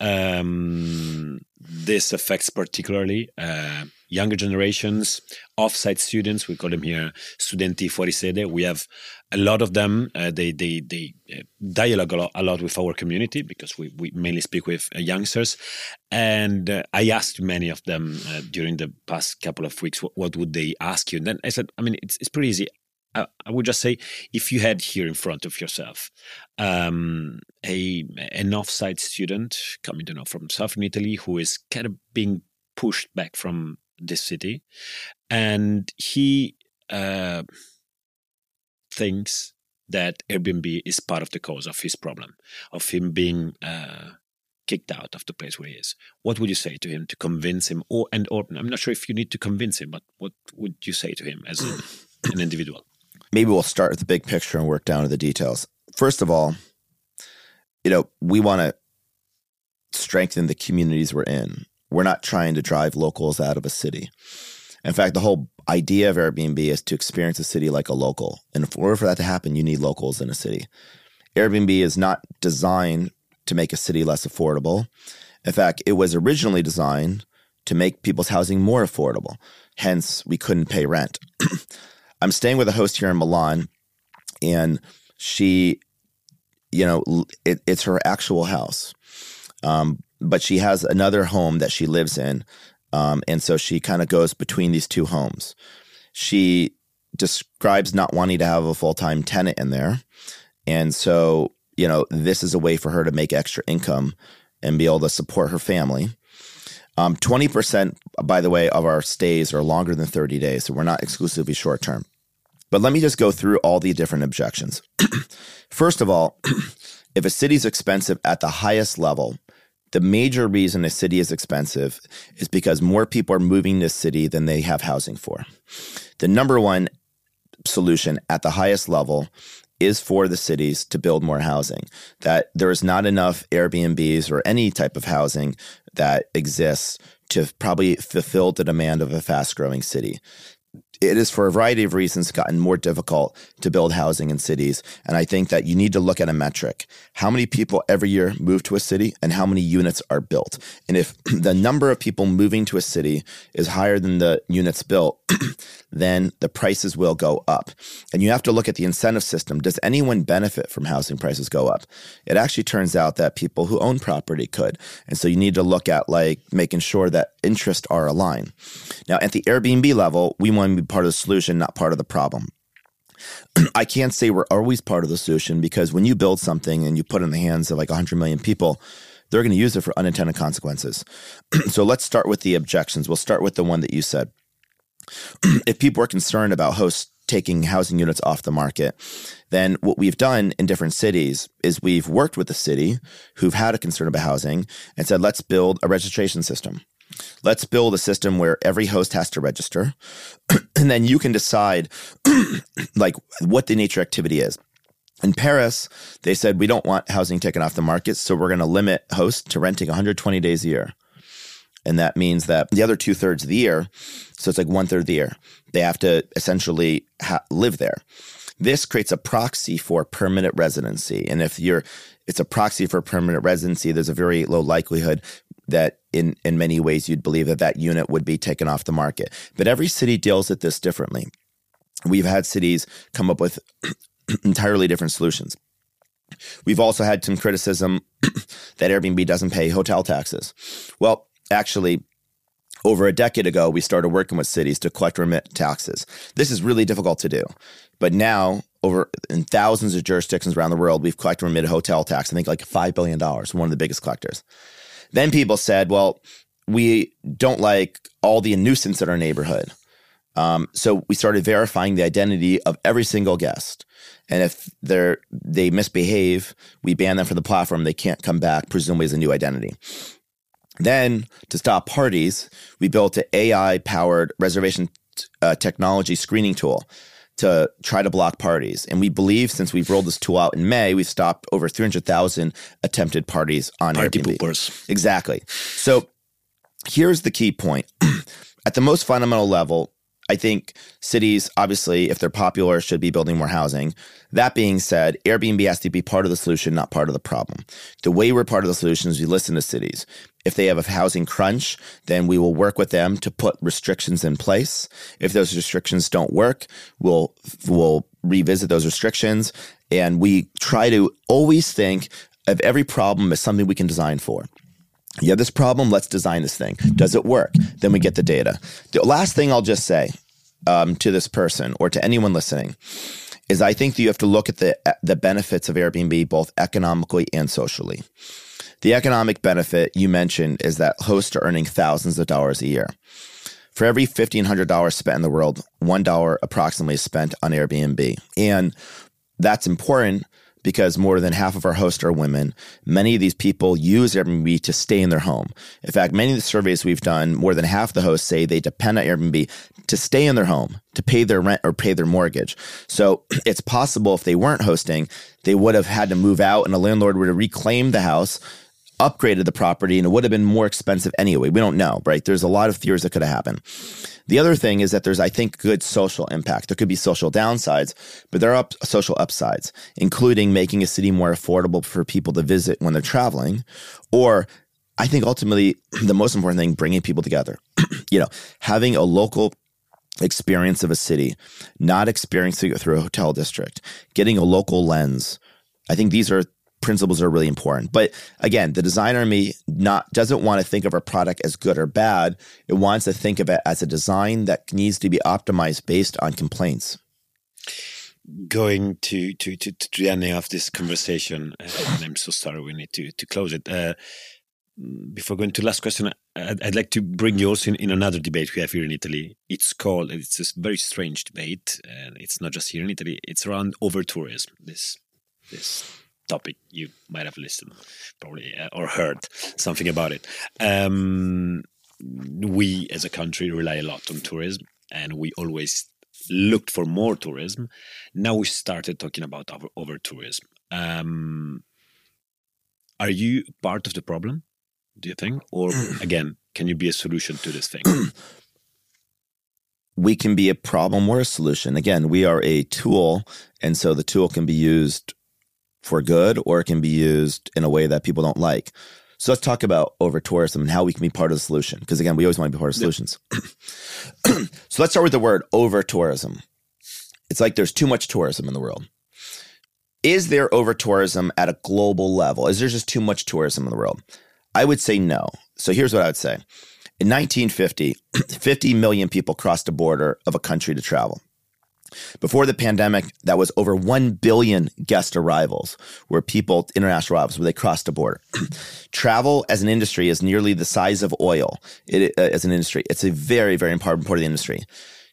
um, this affects particularly uh, younger generations, offsite students. We call them here studenti fuori sede. We have a lot of them. Uh, they they they uh, dialogue a lot, a lot, with our community because we, we mainly speak with uh, youngsters. And uh, I asked many of them uh, during the past couple of weeks what, what, would they ask you. And then I said, I mean, it's it's pretty easy. I, would just say if you had here in front of yourself um, a an offsite student coming to know from southern Italy who is kind of being pushed back from this city, and he uh, thinks that Airbnb is part of the cause of his problem, of him being uh, kicked out of the place where he is. What would you say to him to convince him, or and or I'm not sure if you need to convince him, but what would you say to him as an individual? Maybe we'll start with the big picture and work down to the details. First of all, you know, we want to strengthen the communities we're in we're not trying to drive locals out of a city. In fact, the whole idea of Airbnb is to experience a city like a local. And in order for that to happen, you need locals in a city. Airbnb is not designed to make a city less affordable. In fact, it was originally designed to make people's housing more affordable. Hence, we couldn't pay rent. I'm staying with a host here in Milan, and she, you know, it, it's her actual house. Um, but she has another home that she lives in. Um, and so she kind of goes between these two homes. She describes not wanting to have a full time tenant in there. And so, you know, this is a way for her to make extra income and be able to support her family. Um, 20%, by the way, of our stays are longer than 30 days. So we're not exclusively short term. But let me just go through all the different objections. First of all, if a city is expensive at the highest level, the major reason a city is expensive is because more people are moving to a city than they have housing for. The number one solution at the highest level is for the cities to build more housing. That there is not enough Airbnbs or any type of housing that exists to probably fulfill the demand of a fast growing city it is for a variety of reasons gotten more difficult to build housing in cities. And I think that you need to look at a metric. How many people every year move to a city and how many units are built? And if the number of people moving to a city is higher than the units built, then the prices will go up. And you have to look at the incentive system. Does anyone benefit from housing prices go up? It actually turns out that people who own property could. And so you need to look at like making sure that interests are aligned. Now, at the Airbnb level, we want to be part of the solution, not part of the problem. I can't say we're always part of the solution because when you build something and you put it in the hands of like 100 million people, they're going to use it for unintended consequences. so let's start with the objections. We'll start with the one that you said. If people are concerned about hosts taking housing units off the market, then what we've done in different cities is we've worked with the city who've had a concern about housing and said, let's build a registration system. Let's build a system where every host has to register. and then you can decide like what the nature activity is. In Paris, they said we don't want housing taken off the market, so we're going to limit hosts to renting 120 days a year. And that means that the other two thirds of the year, so it's like one third of the year, they have to essentially ha- live there. This creates a proxy for permanent residency. And if you're, it's a proxy for permanent residency, there's a very low likelihood that in, in many ways you'd believe that that unit would be taken off the market. But every city deals with this differently. We've had cities come up with entirely different solutions. We've also had some criticism that Airbnb doesn't pay hotel taxes. Well, actually, over a decade ago, we started working with cities to collect remit taxes. This is really difficult to do. But now, over in thousands of jurisdictions around the world, we've collected remitted hotel tax, I think like $5 billion, one of the biggest collectors. Then people said, well, we don't like all the nuisance in our neighborhood. Um, so we started verifying the identity of every single guest. And if they misbehave, we ban them from the platform. They can't come back, presumably as a new identity. Then to stop parties, we built an AI powered reservation uh, technology screening tool to try to block parties. And we believe since we've rolled this tool out in May, we've stopped over 300,000 attempted parties on Party Airbnb. poopers. Exactly. So here's the key point. At the most fundamental level, I think cities, obviously, if they're popular, should be building more housing. That being said, Airbnb has to be part of the solution, not part of the problem. The way we're part of the solution is we listen to cities. If they have a housing crunch, then we will work with them to put restrictions in place. If those restrictions don't work, we'll we'll revisit those restrictions. And we try to always think of every problem as something we can design for. You have this problem, let's design this thing. Does it work? Then we get the data. The last thing I'll just say um, to this person or to anyone listening is I think that you have to look at the the benefits of Airbnb both economically and socially. The economic benefit you mentioned is that hosts are earning thousands of dollars a year. For every $1,500 spent in the world, $1 approximately is spent on Airbnb. And that's important because more than half of our hosts are women. Many of these people use Airbnb to stay in their home. In fact, many of the surveys we've done, more than half the hosts say they depend on Airbnb to stay in their home, to pay their rent or pay their mortgage. So it's possible if they weren't hosting, they would have had to move out and a landlord would have reclaimed the house upgraded the property and it would have been more expensive anyway. We don't know, right? There's a lot of theories that could have happened. The other thing is that there's, I think, good social impact. There could be social downsides, but there are up, social upsides, including making a city more affordable for people to visit when they're traveling, or I think ultimately the most important thing, bringing people together. you know, having a local experience of a city, not experiencing it through a hotel district, getting a local lens. I think these are principles are really important. But again, the designer in me not doesn't want to think of a product as good or bad. It wants to think of it as a design that needs to be optimized based on complaints. Going to to to, to the ending of this conversation, uh, I'm so sorry we need to to close it. Uh, before going to last question, I'd, I'd, like to bring you also in, in, another debate we have here in Italy. It's called, it's a very strange debate, and it's not just here in Italy. It's around over tourism. This this topic you might have listened probably uh, or heard something about it. Um, we as a country rely a lot on tourism, and we always looked for more tourism. Now we started talking about over, over tourism. Um, are you part of the problem? Do you think, or again, can you be a solution to this thing? we can be a problem or a solution. Again, we are a tool, and so the tool can be used for good or it can be used in a way that people don't like. So let's talk about over tourism and how we can be part of the solution. Because again, we always want to be part of solutions. so let's start with the word over tourism. It's like there's too much tourism in the world. Is there over tourism at a global level? Is there just too much tourism in the world? I would say no. So here's what I would say. In 1950, 50 million people crossed the border of a country to travel. Before the pandemic, that was over 1 billion guest arrivals, where people, international arrivals, where they crossed the border. Travel as an industry is nearly the size of oil it, uh, as an industry. It's a very, very important part of the industry.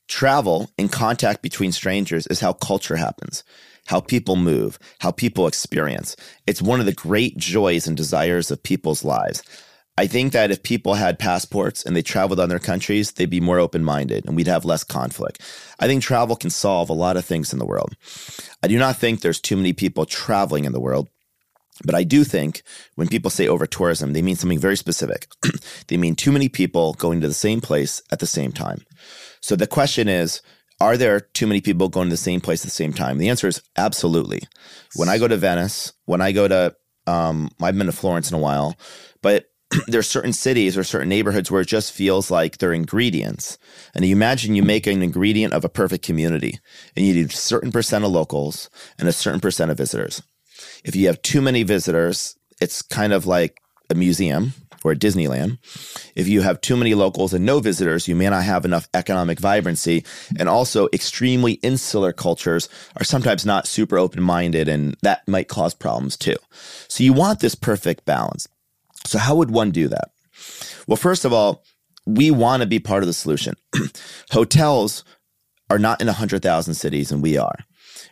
Travel and contact between strangers is how culture happens, how people move, how people experience. It's one of the great joys and desires of people's lives. I think that if people had passports and they traveled other countries, they'd be more open minded and we'd have less conflict. I think travel can solve a lot of things in the world. I do not think there's too many people traveling in the world. But I do think when people say over tourism, they mean something very specific. they mean too many people going to the same place at the same time. So the question is, are there too many people going to the same place at the same time? The answer is absolutely. When I go to Venice, when I go to, um, I've been to Florence in a while, but there's certain cities or certain neighborhoods where it just feels like they're ingredients. And you imagine you make an ingredient of a perfect community and you need a certain percent of locals and a certain percent of visitors. If you have too many visitors, it's kind of like a museum or a Disneyland. If you have too many locals and no visitors, you may not have enough economic vibrancy. And also, extremely insular cultures are sometimes not super open minded, and that might cause problems too. So, you want this perfect balance. So, how would one do that? Well, first of all, we want to be part of the solution. Hotels are not in 100,000 cities, and we are.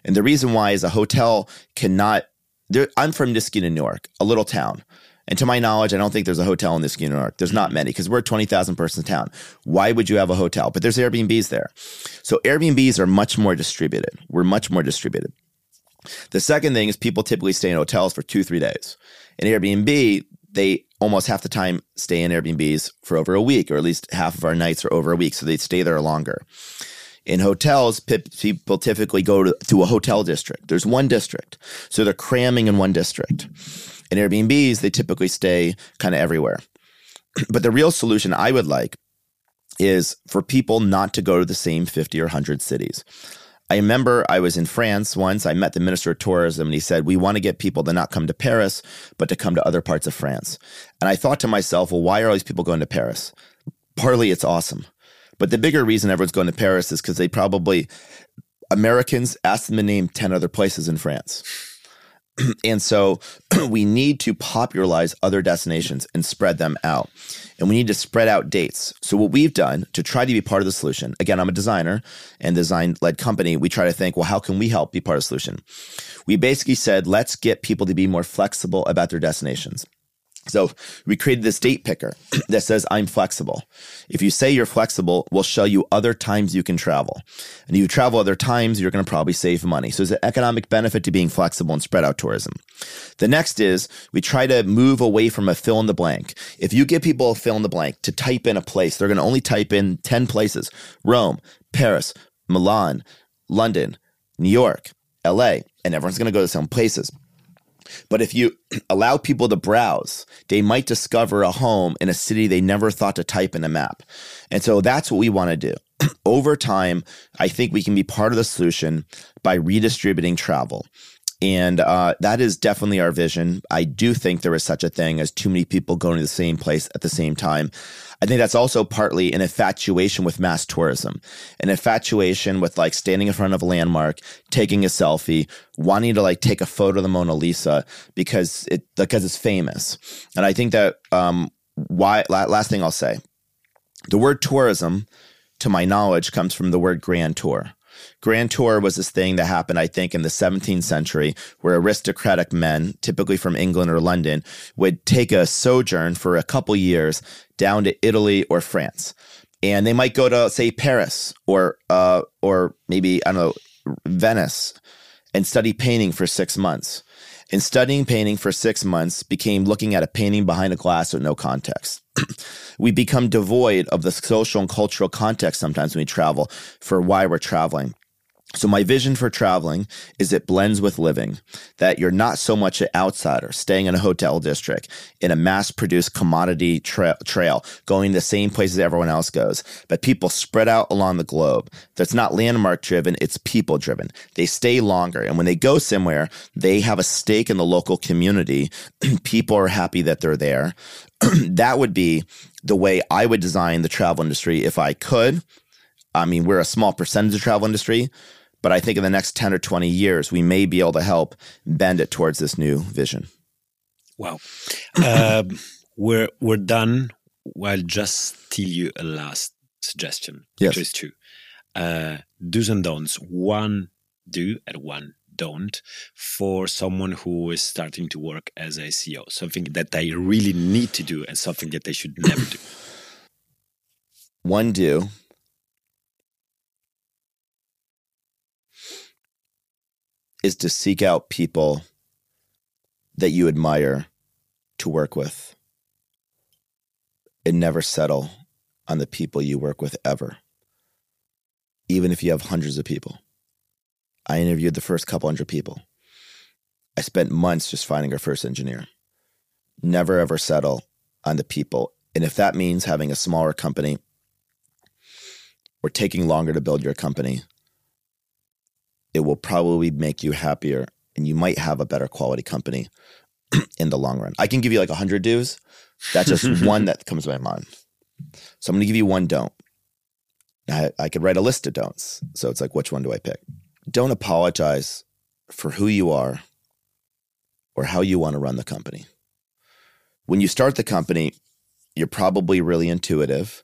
And the reason why is a hotel cannot. I'm from Niskayuna, New York, a little town. And to my knowledge, I don't think there's a hotel in Niskayuna, New York. There's not many because we're a 20,000 person town. Why would you have a hotel? But there's Airbnbs there. So Airbnbs are much more distributed. We're much more distributed. The second thing is people typically stay in hotels for two, three days. In Airbnb, they almost half the time stay in Airbnbs for over a week, or at least half of our nights are over a week. So they stay there longer. In hotels, people typically go to, to a hotel district. There's one district. So they're cramming in one district. In Airbnbs, they typically stay kind of everywhere. But the real solution I would like is for people not to go to the same 50 or 100 cities. I remember I was in France once. I met the minister of tourism and he said, We want to get people to not come to Paris, but to come to other parts of France. And I thought to myself, Well, why are all these people going to Paris? Partly it's awesome. But the bigger reason everyone's going to Paris is because they probably, Americans asked them to name 10 other places in France. and so we need to popularize other destinations and spread them out. And we need to spread out dates. So what we've done to try to be part of the solution, again, I'm a designer and design led company. We try to think, well, how can we help be part of the solution? We basically said, let's get people to be more flexible about their destinations. So we created this date picker that says, I'm flexible. If you say you're flexible, we'll show you other times you can travel. And if you travel other times, you're going to probably save money. So there's an economic benefit to being flexible and spread out tourism. The next is we try to move away from a fill in the blank. If you give people a fill in the blank to type in a place, they're going to only type in 10 places Rome, Paris, Milan, London, New York, LA, and everyone's going to go to some places. But if you allow people to browse, they might discover a home in a city they never thought to type in a map. And so that's what we want to do. Over time, I think we can be part of the solution by redistributing travel. And uh, that is definitely our vision. I do think there is such a thing as too many people going to the same place at the same time. I think that's also partly an infatuation with mass tourism, an infatuation with like standing in front of a landmark, taking a selfie, wanting to like take a photo of the Mona Lisa because it because it's famous. And I think that um, why last thing I'll say, the word tourism, to my knowledge, comes from the word grand tour. Grand Tour was this thing that happened, I think, in the 17th century, where aristocratic men, typically from England or London, would take a sojourn for a couple years down to Italy or France. And they might go to, say, Paris or uh, or maybe, I don't know, Venice and study painting for six months. And studying painting for six months became looking at a painting behind a glass with no context. we become devoid of the social and cultural context sometimes when we travel for why we're traveling. So my vision for traveling is it blends with living, that you're not so much an outsider staying in a hotel district in a mass produced commodity tra- trail, going the same places everyone else goes, but people spread out along the globe. That's not landmark driven, it's people driven. They stay longer. And when they go somewhere, they have a stake in the local community. people are happy that they're there. that would be the way I would design the travel industry if I could. I mean, we're a small percentage of the travel industry, but I think in the next 10 or 20 years, we may be able to help bend it towards this new vision. Wow. uh, we're, we're done. I'll just tell you a last suggestion, yes. which is two. Uh, do's and don'ts. One do and one don't for someone who is starting to work as a CEO? Something that they really need to do and something that they should never do. One do is to seek out people that you admire to work with and never settle on the people you work with ever, even if you have hundreds of people. I interviewed the first couple hundred people. I spent months just finding our first engineer. Never ever settle on the people. And if that means having a smaller company or taking longer to build your company, it will probably make you happier and you might have a better quality company in the long run. I can give you like 100 do's. That's just one that comes to my mind. So I'm going to give you one don't. I, I could write a list of don'ts. So it's like, which one do I pick? Don't apologize for who you are or how you want to run the company. When you start the company, you're probably really intuitive.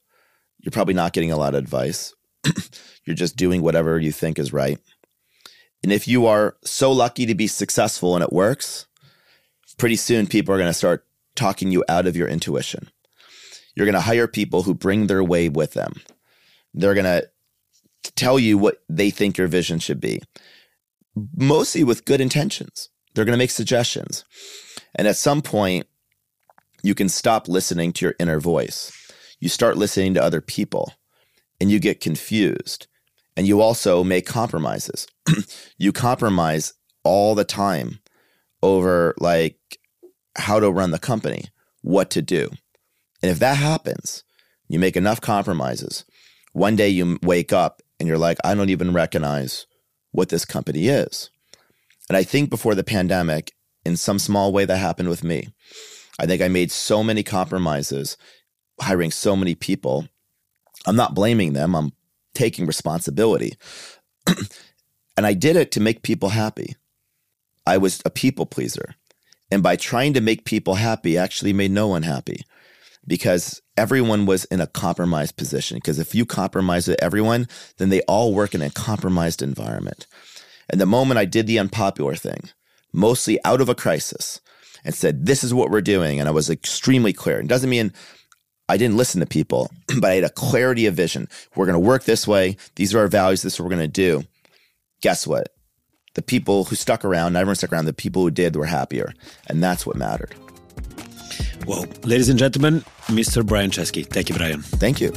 You're probably not getting a lot of advice. you're just doing whatever you think is right. And if you are so lucky to be successful and it works, pretty soon people are going to start talking you out of your intuition. You're going to hire people who bring their way with them. They're going to tell you what they think your vision should be, mostly with good intentions. They're going to make suggestions. And at some point, you can stop listening to your inner voice. You start listening to other people and you get confused and you also make compromises. you compromise all the time over like how to run the company, what to do. And if that happens, you make enough compromises. One day you wake up and you're like, I don't even recognize what this company is. And I think before the pandemic, in some small way, that happened with me. I think I made so many compromises, hiring so many people. I'm not blaming them. I'm taking responsibility. and I did it to make people happy. I was a people pleaser. And by trying to make people happy, actually made no one happy because everyone was in a compromised position. Because if you compromise with everyone, then they all work in a compromised environment. And the moment I did the unpopular thing, mostly out of a crisis, and said, This is what we're doing. And I was extremely clear. It doesn't mean I didn't listen to people, but I had a clarity of vision. We're going to work this way. These are our values. This is what we're going to do. Guess what? The people who stuck around, not everyone stuck around, the people who did were happier. And that's what mattered. Well, ladies and gentlemen, Mr. Brian Chesky. Thank you, Brian. Thank you.